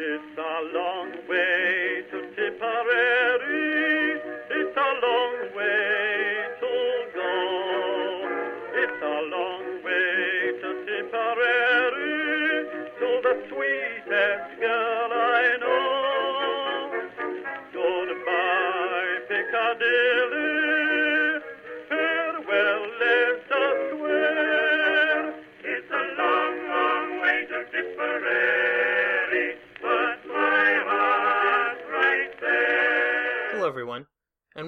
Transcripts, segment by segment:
It's a long way to Tipperary.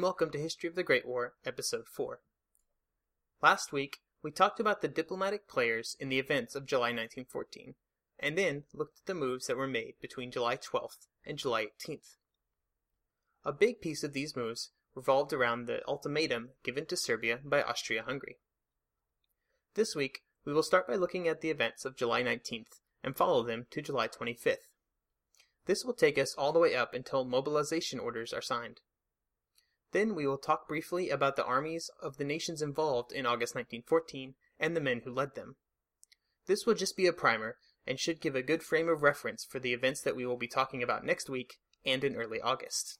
And welcome to History of the Great War, Episode 4. Last week, we talked about the diplomatic players in the events of July 1914, and then looked at the moves that were made between July 12th and July 18th. A big piece of these moves revolved around the ultimatum given to Serbia by Austria Hungary. This week, we will start by looking at the events of July 19th and follow them to July 25th. This will take us all the way up until mobilization orders are signed. Then we will talk briefly about the armies of the nations involved in August 1914 and the men who led them. This will just be a primer and should give a good frame of reference for the events that we will be talking about next week and in early August.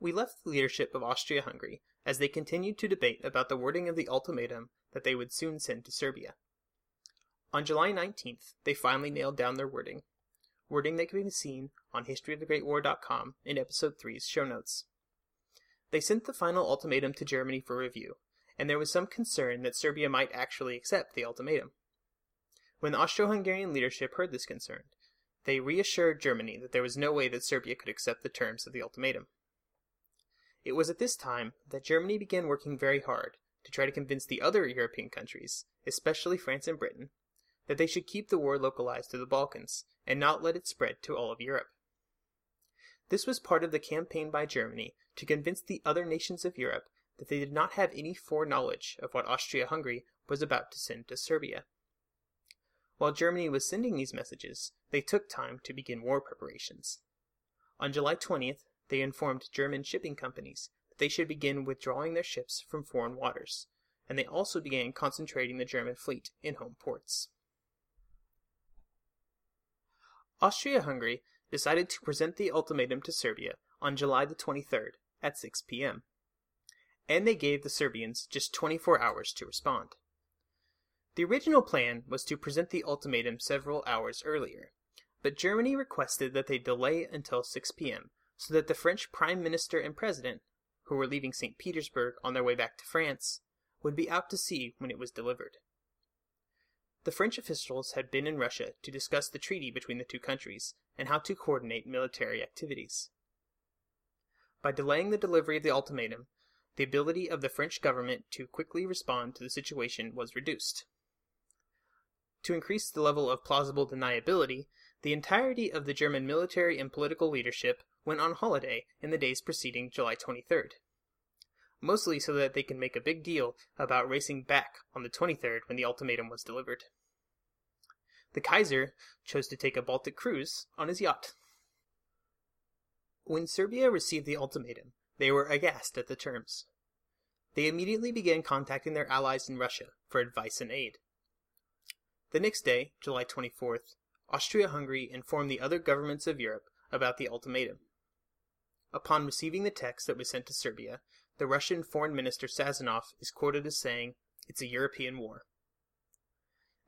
We left the leadership of Austria Hungary as they continued to debate about the wording of the ultimatum that they would soon send to Serbia. On July 19th, they finally nailed down their wording, wording that can be seen on historyofthegreatwar.com in episode 3's show notes. They sent the final ultimatum to Germany for review, and there was some concern that Serbia might actually accept the ultimatum. When the Austro-Hungarian leadership heard this concern, they reassured Germany that there was no way that Serbia could accept the terms of the ultimatum. It was at this time that Germany began working very hard to try to convince the other European countries, especially France and Britain, that they should keep the war localized to the Balkans and not let it spread to all of Europe. This was part of the campaign by Germany to convince the other nations of Europe that they did not have any foreknowledge of what Austria Hungary was about to send to Serbia. While Germany was sending these messages, they took time to begin war preparations. On July 20th, they informed German shipping companies that they should begin withdrawing their ships from foreign waters, and they also began concentrating the German fleet in home ports. Austria-Hungary decided to present the ultimatum to Serbia on July the 23rd at 6 p.m. And they gave the Serbians just 24 hours to respond. The original plan was to present the ultimatum several hours earlier, but Germany requested that they delay until 6 p.m. so that the French Prime Minister and President, who were leaving St. Petersburg on their way back to France, would be out to sea when it was delivered. The French officials had been in Russia to discuss the treaty between the two countries and how to coordinate military activities. By delaying the delivery of the ultimatum, the ability of the French government to quickly respond to the situation was reduced. To increase the level of plausible deniability, the entirety of the German military and political leadership went on holiday in the days preceding July 23rd. Mostly so that they could make a big deal about racing back on the 23rd when the ultimatum was delivered. The Kaiser chose to take a Baltic cruise on his yacht. When Serbia received the ultimatum, they were aghast at the terms. They immediately began contacting their allies in Russia for advice and aid. The next day, July 24th, Austria-Hungary informed the other governments of Europe about the ultimatum. Upon receiving the text that was sent to Serbia, the Russian Foreign Minister Sazonov is quoted as saying, It's a European war.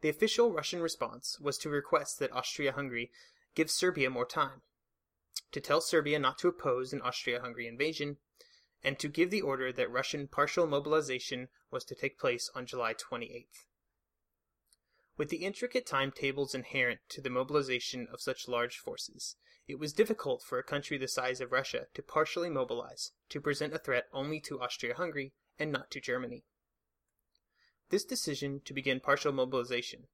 The official Russian response was to request that Austria-Hungary give Serbia more time, to tell Serbia not to oppose an Austria-Hungary invasion, and to give the order that Russian partial mobilization was to take place on July 28th. With the intricate timetables inherent to the mobilization of such large forces, it was difficult for a country the size of Russia to partially mobilize to present a threat only to Austria-Hungary and not to Germany. This decision to begin partial mobilization,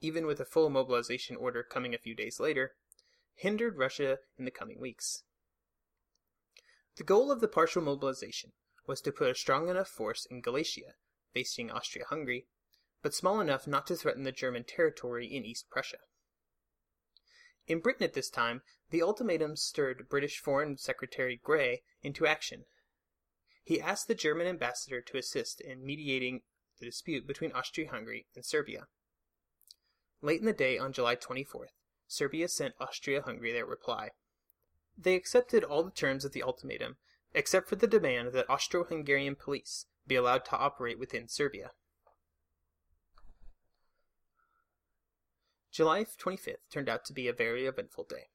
even with a full mobilization order coming a few days later, hindered Russia in the coming weeks. The goal of the partial mobilization was to put a strong enough force in Galicia, facing Austria-Hungary, but small enough not to threaten the German territory in East Prussia. In Britain at this time, the ultimatum stirred British Foreign Secretary Grey into action. He asked the German ambassador to assist in mediating the dispute between Austria-Hungary and Serbia. Late in the day on July 24th, Serbia sent Austria Hungary their reply. They accepted all the terms of the ultimatum, except for the demand that Austro Hungarian police be allowed to operate within Serbia. July 25th turned out to be a very eventful day.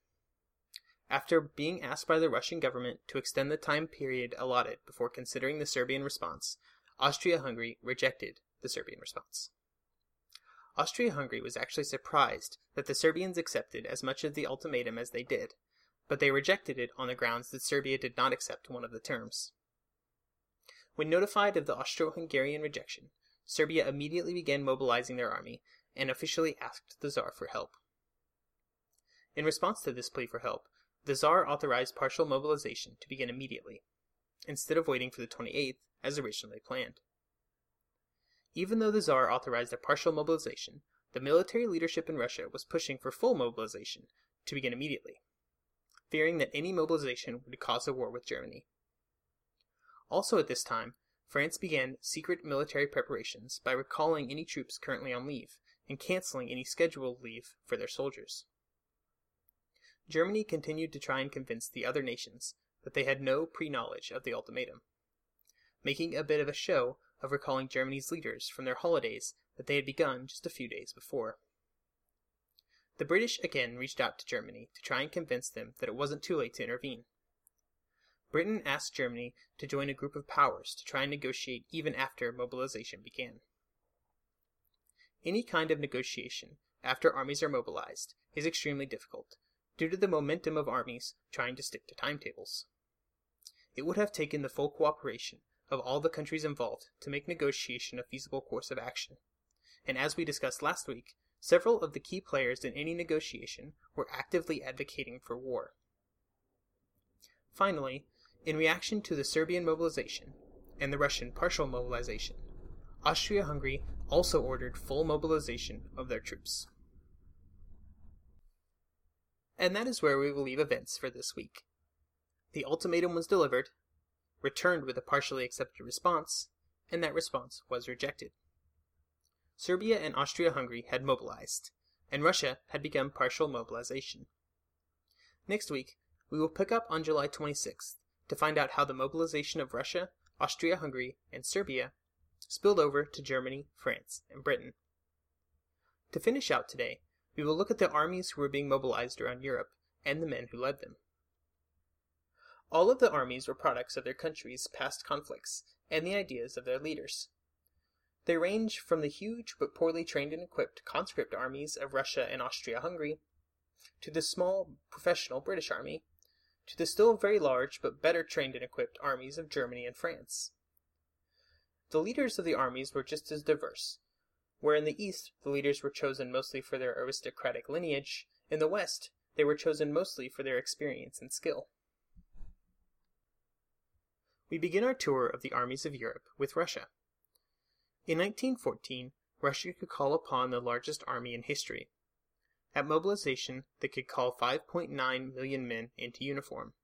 After being asked by the Russian government to extend the time period allotted before considering the Serbian response, Austria Hungary rejected the Serbian response. Austria Hungary was actually surprised that the Serbians accepted as much of the ultimatum as they did, but they rejected it on the grounds that Serbia did not accept one of the terms. When notified of the Austro Hungarian rejection, Serbia immediately began mobilizing their army and officially asked the Tsar for help. In response to this plea for help, the Tsar authorized partial mobilization to begin immediately, instead of waiting for the 28th as originally planned. Even though the Tsar authorized a partial mobilization, the military leadership in Russia was pushing for full mobilization to begin immediately, fearing that any mobilization would cause a war with Germany. Also at this time, France began secret military preparations by recalling any troops currently on leave and canceling any scheduled leave for their soldiers. Germany continued to try and convince the other nations that they had no pre knowledge of the ultimatum, making a bit of a show of recalling Germany's leaders from their holidays that they had begun just a few days before. The British again reached out to Germany to try and convince them that it wasn't too late to intervene. Britain asked Germany to join a group of powers to try and negotiate even after mobilization began. Any kind of negotiation after armies are mobilized is extremely difficult due to the momentum of armies trying to stick to timetables. It would have taken the full cooperation of all the countries involved to make negotiation a feasible course of action. And as we discussed last week, several of the key players in any negotiation were actively advocating for war. Finally, in reaction to the Serbian mobilization and the Russian partial mobilization, Austria Hungary also ordered full mobilization of their troops. And that is where we will leave events for this week. The ultimatum was delivered, returned with a partially accepted response, and that response was rejected. Serbia and Austria Hungary had mobilized, and Russia had begun partial mobilization. Next week, we will pick up on July 26th to find out how the mobilization of Russia, Austria Hungary, and Serbia spilled over to Germany, France, and Britain. To finish out today, we will look at the armies who were being mobilized around Europe and the men who led them. All of the armies were products of their countries' past conflicts and the ideas of their leaders. They range from the huge but poorly trained and equipped conscript armies of Russia and Austria Hungary, to the small professional British army, to the still very large but better trained and equipped armies of Germany and France. The leaders of the armies were just as diverse, where in the East the leaders were chosen mostly for their aristocratic lineage, in the West they were chosen mostly for their experience and skill. We begin our tour of the armies of Europe with Russia. In 1914, Russia could call upon the largest army in history. At mobilization, they could call 5.9 million men into uniform.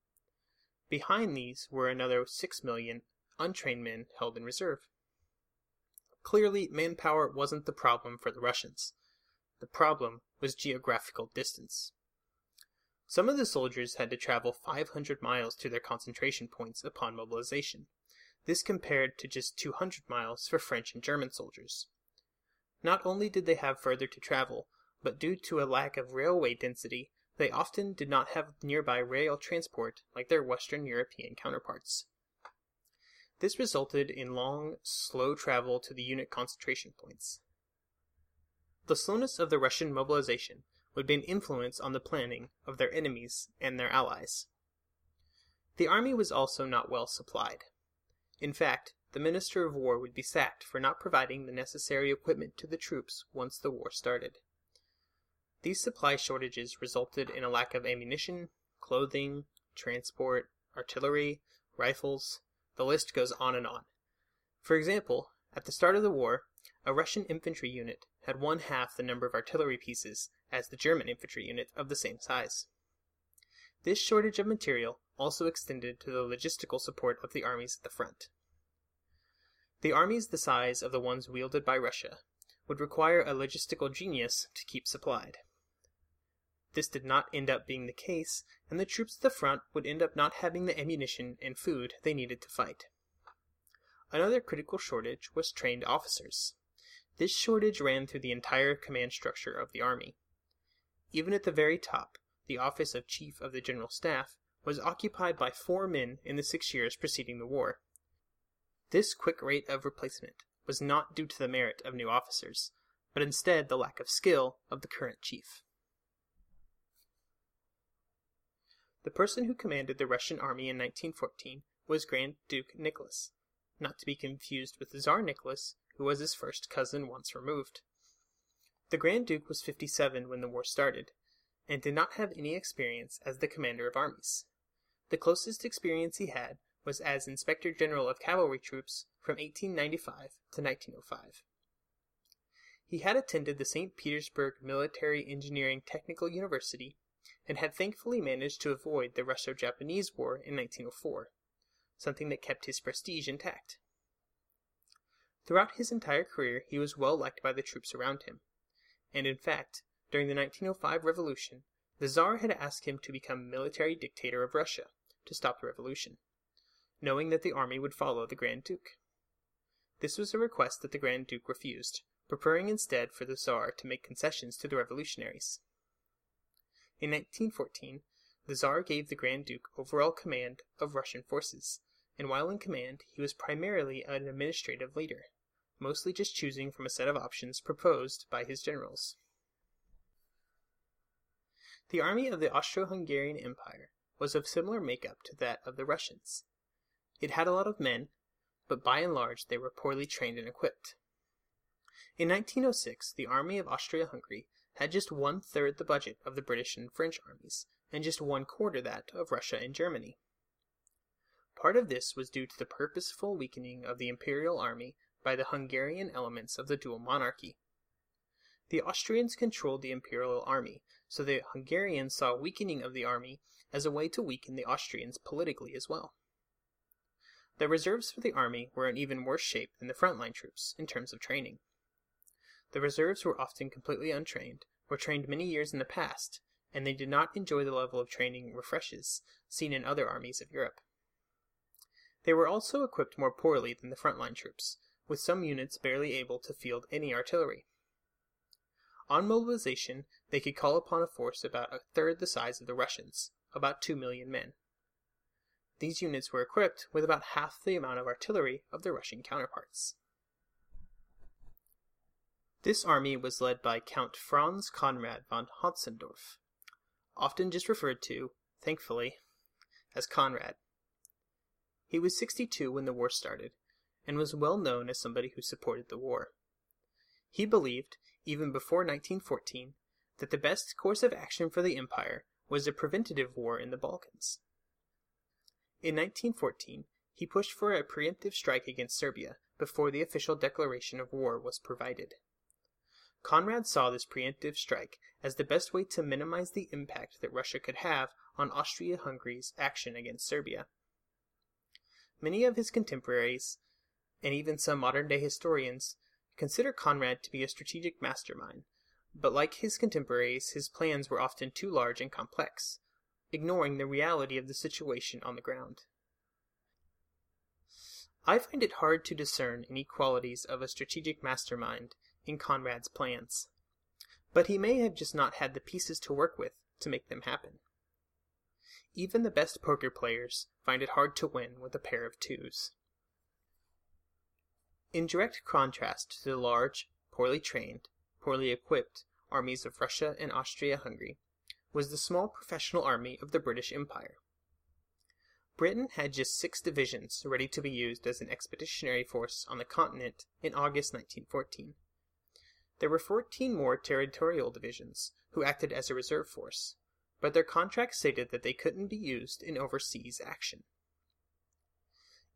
Behind these were another 6 million untrained men held in reserve. Clearly, manpower wasn't the problem for the Russians. The problem was geographical distance. Some of the soldiers had to travel 500 miles to their concentration points upon mobilization. This compared to just 200 miles for French and German soldiers. Not only did they have further to travel, but due to a lack of railway density, they often did not have nearby rail transport like their Western European counterparts. This resulted in long, slow travel to the unit concentration points. The slowness of the Russian mobilization would be an influence on the planning of their enemies and their allies. The army was also not well supplied. In fact, the Minister of War would be sacked for not providing the necessary equipment to the troops once the war started. These supply shortages resulted in a lack of ammunition, clothing, transport, artillery, rifles, the list goes on and on. For example, at the start of the war, a Russian infantry unit had one half the number of artillery pieces as the German infantry unit of the same size. This shortage of material also extended to the logistical support of the armies at the front. The armies the size of the ones wielded by Russia would require a logistical genius to keep supplied. this did not end up being the case, and the troops at the front would end up not having the ammunition and food they needed to fight. Another critical shortage was trained officers. This shortage ran through the entire command structure of the Army. Even at the very top, the office of Chief of the General Staff was occupied by four men in the six years preceding the war. This quick rate of replacement was not due to the merit of new officers, but instead the lack of skill of the current chief. The person who commanded the Russian army in 1914 was Grand Duke Nicholas, not to be confused with Tsar Nicholas, who was his first cousin once removed. The Grand Duke was 57 when the war started, and did not have any experience as the commander of armies. The closest experience he had was as Inspector General of Cavalry Troops from 1895 to 1905. He had attended the St. Petersburg Military Engineering Technical University and had thankfully managed to avoid the Russo Japanese War in 1904, something that kept his prestige intact. Throughout his entire career, he was well liked by the troops around him, and in fact, during the 1905 revolution, the Tsar had asked him to become military dictator of Russia to stop the revolution, knowing that the army would follow the Grand Duke. This was a request that the Grand Duke refused, preferring instead for the Tsar to make concessions to the revolutionaries. In 1914, the Tsar gave the Grand Duke overall command of Russian forces, and while in command, he was primarily an administrative leader, mostly just choosing from a set of options proposed by his generals. The army of the Austro-Hungarian Empire was of similar makeup to that of the Russians. It had a lot of men, but by and large they were poorly trained and equipped. In 1906, the army of Austria-Hungary had just one third the budget of the British and French armies, and just one quarter that of Russia and Germany. Part of this was due to the purposeful weakening of the imperial army by the Hungarian elements of the dual monarchy. The Austrians controlled the imperial army, so the Hungarians saw weakening of the army as a way to weaken the Austrians politically as well. The reserves for the army were in even worse shape than the frontline troops in terms of training. The reserves were often completely untrained, were trained many years in the past, and they did not enjoy the level of training refreshes seen in other armies of Europe. They were also equipped more poorly than the frontline troops, with some units barely able to field any artillery. On mobilization, they could call upon a force about a third the size of the Russians, about 2 million men. These units were equipped with about half the amount of artillery of their Russian counterparts. This army was led by Count Franz Conrad von Hotzendorf, often just referred to, thankfully, as Conrad. He was 62 when the war started, and was well known as somebody who supported the war. He believed, even before 1914, that the best course of action for the empire was a preventative war in the Balkans. In 1914, he pushed for a preemptive strike against Serbia before the official declaration of war was provided. Conrad saw this preemptive strike as the best way to minimize the impact that Russia could have on Austria Hungary's action against Serbia. Many of his contemporaries, and even some modern day historians, consider Conrad to be a strategic mastermind, but like his contemporaries, his plans were often too large and complex, ignoring the reality of the situation on the ground. I find it hard to discern any qualities of a strategic mastermind in Conrad's plans, but he may have just not had the pieces to work with to make them happen. Even the best poker players find it hard to win with a pair of twos. In direct contrast to the large, poorly trained, poorly equipped armies of Russia and Austria-Hungary was the small professional army of the British Empire. Britain had just six divisions ready to be used as an expeditionary force on the continent in August 1914. There were 14 more territorial divisions, who acted as a reserve force, but their contracts stated that they couldn't be used in overseas action.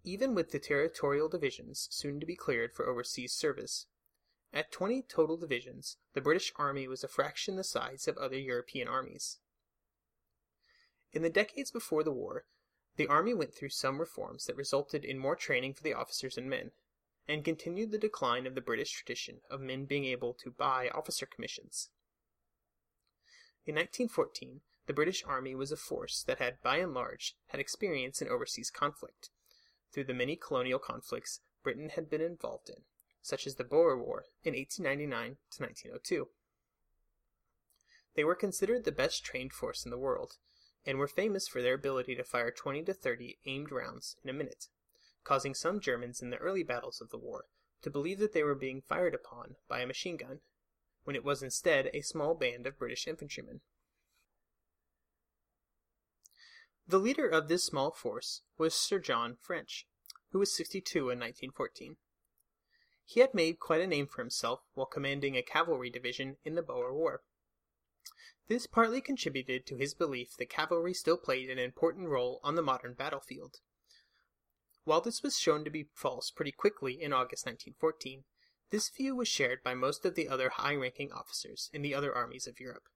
Even with the territorial divisions soon to be cleared for overseas service, at 20 total divisions, the British Army was a fraction the size of other European armies. In the decades before the war, the Army went through some reforms that resulted in more training for the officers and men, and continued the decline of the British tradition of men being able to buy officer commissions. In 1914, the British Army was a force that had, by and large, had experience in overseas conflict, through the many colonial conflicts Britain had been involved in, such as the Boer War in 1899 to 1902. They were considered the best trained force in the world, and were famous for their ability to fire 20 to 30 aimed rounds in a minute, causing some Germans in the early battles of the war to believe that they were being fired upon by a machine gun, when it was instead a small band of British infantrymen. The leader of this small force was Sir John French, who was 62 in 1914. He had made quite a name for himself while commanding a cavalry division in the Boer War. This partly contributed to his belief that cavalry still played an important role on the modern battlefield. While this was shown to be false pretty quickly in August 1914, this view was shared by most of the other high ranking officers in the other armies of Europe.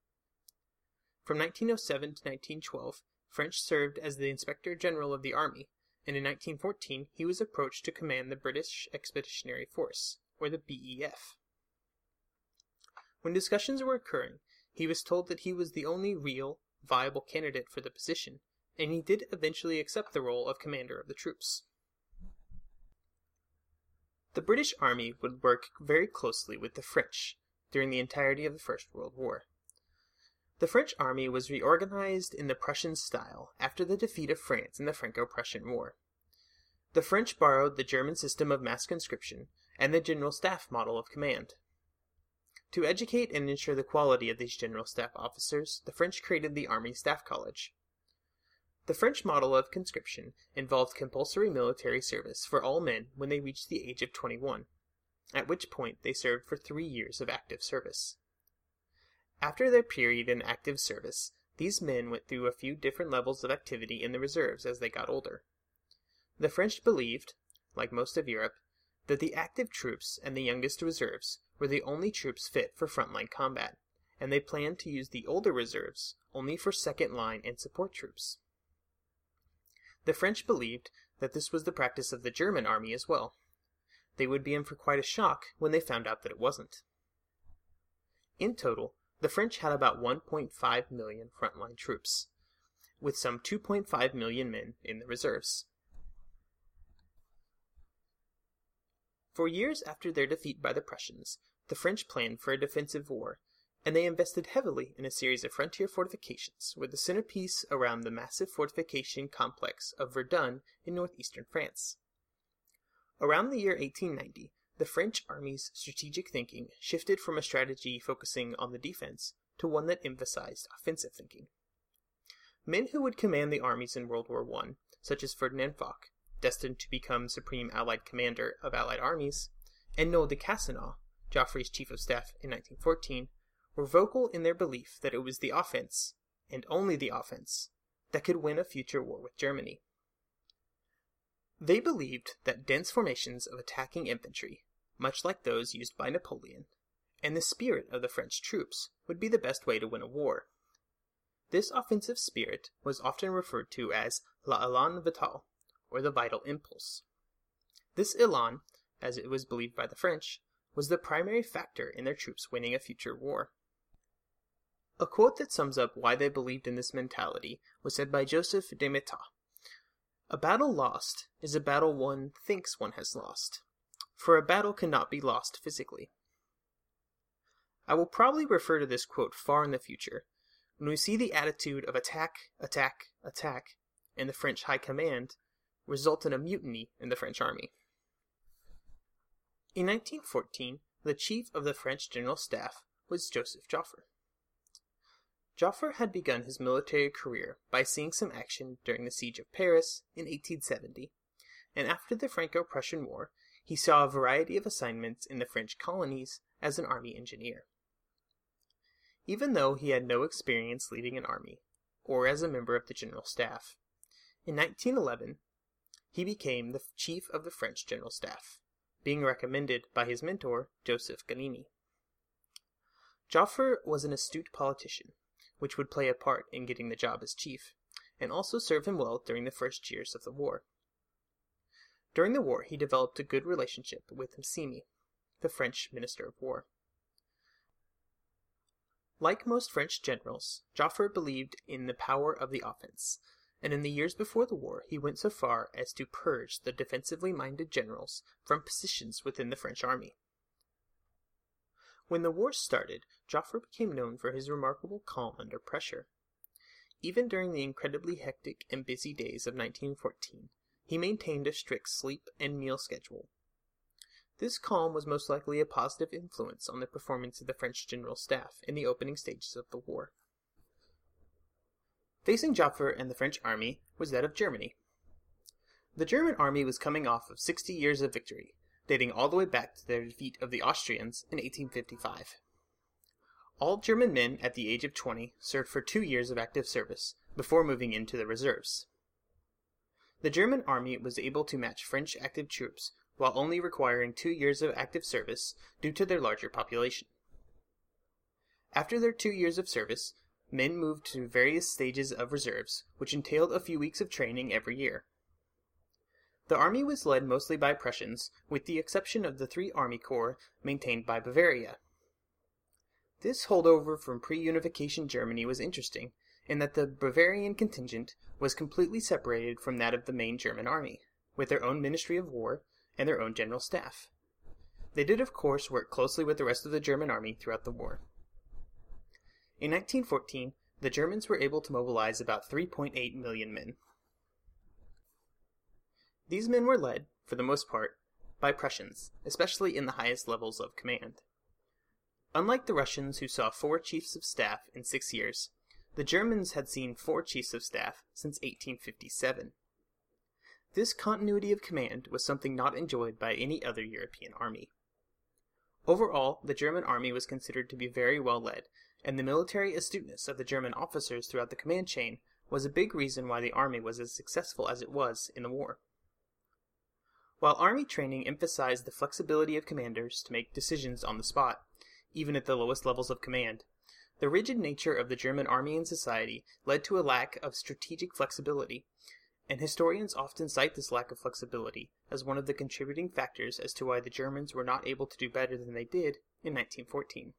From 1907 to 1912, French served as the Inspector General of the Army, and in 1914 he was approached to command the British Expeditionary Force, or the BEF. When discussions were occurring, he was told that he was the only real, viable candidate for the position, and he did eventually accept the role of commander of the troops. The British Army would work very closely with the French during the entirety of the First World War. The French army was reorganized in the Prussian style after the defeat of France in the Franco-Prussian War. The French borrowed the German system of mass conscription and the general staff model of command. To educate and ensure the quality of these general staff officers, the French created the Army Staff College. The French model of conscription involved compulsory military service for all men when they reached the age of 21, at which point they served for three years of active service. After their period in active service, these men went through a few different levels of activity in the reserves as they got older. The French believed, like most of Europe, that the active troops and the youngest reserves were the only troops fit for frontline combat, and they planned to use the older reserves only for second line and support troops. The French believed that this was the practice of the German army as well. They would be in for quite a shock when they found out that it wasn't. In total, the French had about 1.5 million frontline troops, with some 2.5 million men in the reserves. For years after their defeat by the Prussians, the French planned for a defensive war, and they invested heavily in a series of frontier fortifications with the centerpiece around the massive fortification complex of Verdun in northeastern France. Around the year 1890, the French army's strategic thinking shifted from a strategy focusing on the defense to one that emphasized offensive thinking. Men who would command the armies in World War I, such as Ferdinand Foch, destined to become Supreme Allied Commander of Allied armies, and Noel de Castelnau, Joffre's Chief of Staff in 1914, were vocal in their belief that it was the offense, and only the offense, that could win a future war with Germany. They believed that dense formations of attacking infantry, much like those used by Napoleon, and the spirit of the French troops would be the best way to win a war. This offensive spirit was often referred to as l'élan vital, or the vital impulse. This élan, as it was believed by the French, was the primary factor in their troops winning a future war. A quote that sums up why they believed in this mentality was said by Joseph de Maistre, a battle lost is a battle one thinks one has lost, for a battle cannot be lost physically. I will probably refer to this quote far in the future, when we see the attitude of attack, attack, attack in the French High Command result in a mutiny in the French army. In 1914, the chief of the French General Staff was Joseph Joffre. Joffre had begun his military career by seeing some action during the Siege of Paris in 1870, and after the Franco Prussian War, he saw a variety of assignments in the French colonies as an army engineer. Even though he had no experience leading an army, or as a member of the General Staff, in 1911 he became the chief of the French General Staff, being recommended by his mentor, Joseph Gallieni. Joffre was an astute politician which would play a part in getting the job as chief, and also serve him well during the first years of the war. During the war, he developed a good relationship with Messimy, the French Minister of War. Like most French generals, Joffre believed in the power of the offense, and in the years before the war he went so far as to purge the defensively minded generals from positions within the French army. When the war started, Joffre became known for his remarkable calm under pressure. Even during the incredibly hectic and busy days of 1914, he maintained a strict sleep and meal schedule. This calm was most likely a positive influence on the performance of the French general staff in the opening stages of the war. Facing Joffre and the French army was that of Germany. The German army was coming off of 60 years of victory, dating all the way back to their defeat of the Austrians in 1855. All German men at the age of 20 served for two years of active service before moving into the reserves. The German army was able to match French active troops while only requiring two years of active service due to their larger population. After their two years of service, men moved to various stages of reserves, which entailed a few weeks of training every year. The army was led mostly by Prussians, with the exception of the three army corps maintained by Bavaria. This holdover from pre-unification Germany was interesting, in that the Bavarian contingent was completely separated from that of the main German army, with their own Ministry of War and their own general staff. They did, of course, work closely with the rest of the German army throughout the war. In 1914, the Germans were able to mobilize about 3.8 million men. These men were led, for the most part, by Prussians, especially in the highest levels of command. Unlike the Russians, who saw four chiefs of staff in six years, the Germans had seen four chiefs of staff since 1857. This continuity of command was something not enjoyed by any other European army. Overall, the German army was considered to be very well led, and the military astuteness of the German officers throughout the command chain was a big reason why the army was as successful as it was in the war. While army training emphasized the flexibility of commanders to make decisions on the spot, even at the lowest levels of command, the rigid nature of the German army and society led to a lack of strategic flexibility, and historians often cite this lack of flexibility as one of the contributing factors as to why the Germans were not able to do better than they did in 1914.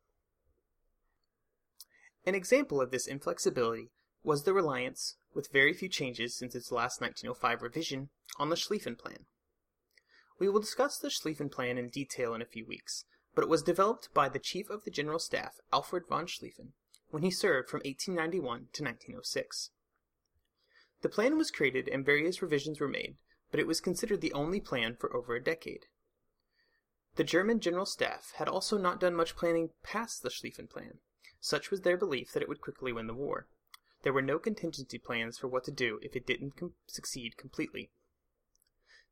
An example of this inflexibility was the reliance, with very few changes since its last 1905 revision, on the Schlieffen Plan. We will discuss the Schlieffen Plan in detail in a few weeks, but it was developed by the Chief of the General Staff, Alfred von Schlieffen, when he served from 1891 to 1906. The plan was created and various revisions were made, but it was considered the only plan for over a decade. The German General Staff had also not done much planning past the Schlieffen Plan. Such was their belief that it would quickly win the war. There were no contingency plans for what to do if it didn't com- succeed completely.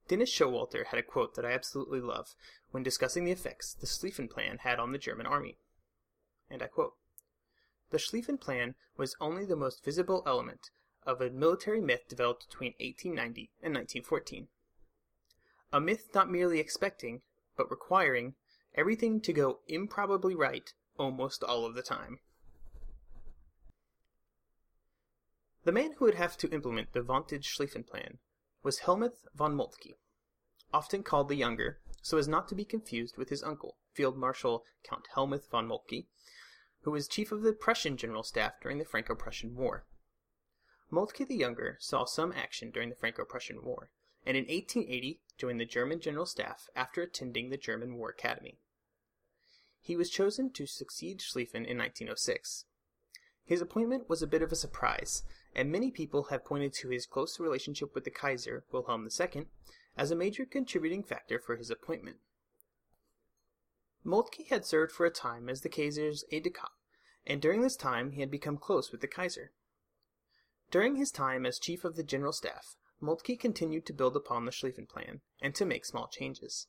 Dennis Showalter had a quote that I absolutely love when discussing the effects the Schlieffen Plan had on the German army. And I quote The Schlieffen Plan was only the most visible element of a military myth developed between 1890 and 1914. A myth not merely expecting, but requiring, everything to go improbably right almost all of the time. The man who would have to implement the vaunted Schlieffen Plan was Helmuth von Moltke, often called the Younger, so as not to be confused with his uncle, Field Marshal Count Helmuth von Moltke, who was chief of the Prussian General Staff during the Franco-Prussian War. Moltke the Younger saw some action during the Franco-Prussian War, and in 1880 joined the German General Staff after attending the German War Academy. He was chosen to succeed Schlieffen in 1906. His appointment was a bit of a surprise, and many people have pointed to his close relationship with the Kaiser, Wilhelm II, as a major contributing factor for his appointment. Moltke had served for a time as the Kaiser's aide-de-camp, and during this time he had become close with the Kaiser. During his time as Chief of the General Staff, Moltke continued to build upon the Schlieffen Plan and to make small changes.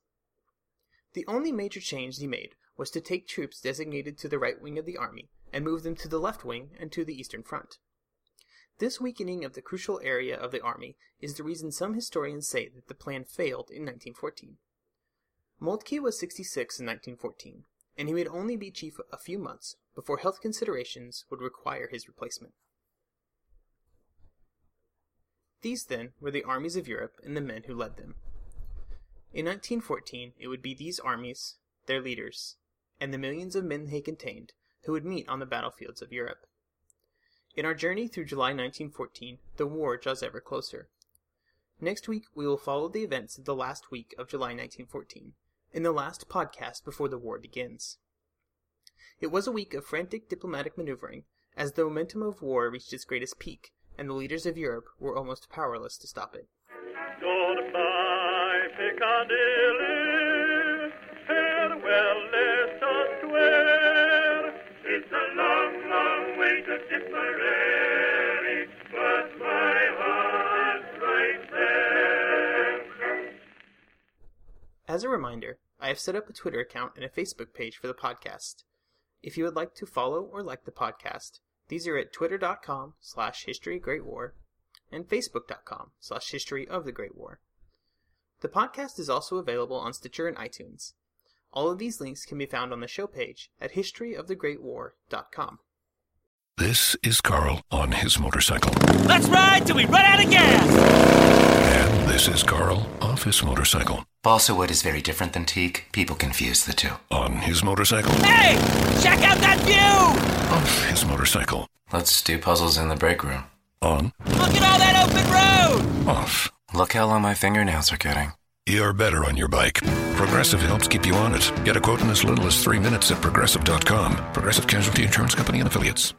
The only major change he made was to take troops designated to the right wing of the army and move them to the left wing and to the eastern front. This weakening of the crucial area of the army is the reason some historians say that the plan failed in 1914. Moltke was 66 in 1914, and he would only be chief a few months before health considerations would require his replacement. These, then, were the armies of Europe and the men who led them. In 1914, it would be these armies, their leaders, and the millions of men they contained who would meet on the battlefields of Europe. In our journey through July 1914, the war draws ever closer. Next week, we will follow the events of the last week of July 1914, in the last podcast before the war begins. It was a week of frantic diplomatic maneuvering, as the momentum of war reached its greatest peak, and the leaders of Europe were almost powerless to stop it. Goodbye, Piccadilly. Farewell, As a reminder, I have set up a Twitter account and a Facebook page for the podcast. If you would like to follow or like the podcast, these are at twitter.com slash history great war and facebook.com slash history of the great war. The podcast is also available on Stitcher and iTunes. All of these links can be found on the show page at historyofthegreatwar.com. This is Carl on his motorcycle. Let's ride till we run out of gas! And this is Carl off his motorcycle. Balsa wood is very different than teak. People confuse the two. On his motorcycle. Hey! Check out that view! Off his motorcycle. Let's do puzzles in the break room. On. Look at all that open road! Off. Look how long my fingernails are getting. You're better on your bike. Progressive helps keep you on it. Get a quote in as little as three minutes at progressive.com. Progressive Casualty Insurance Company and Affiliates.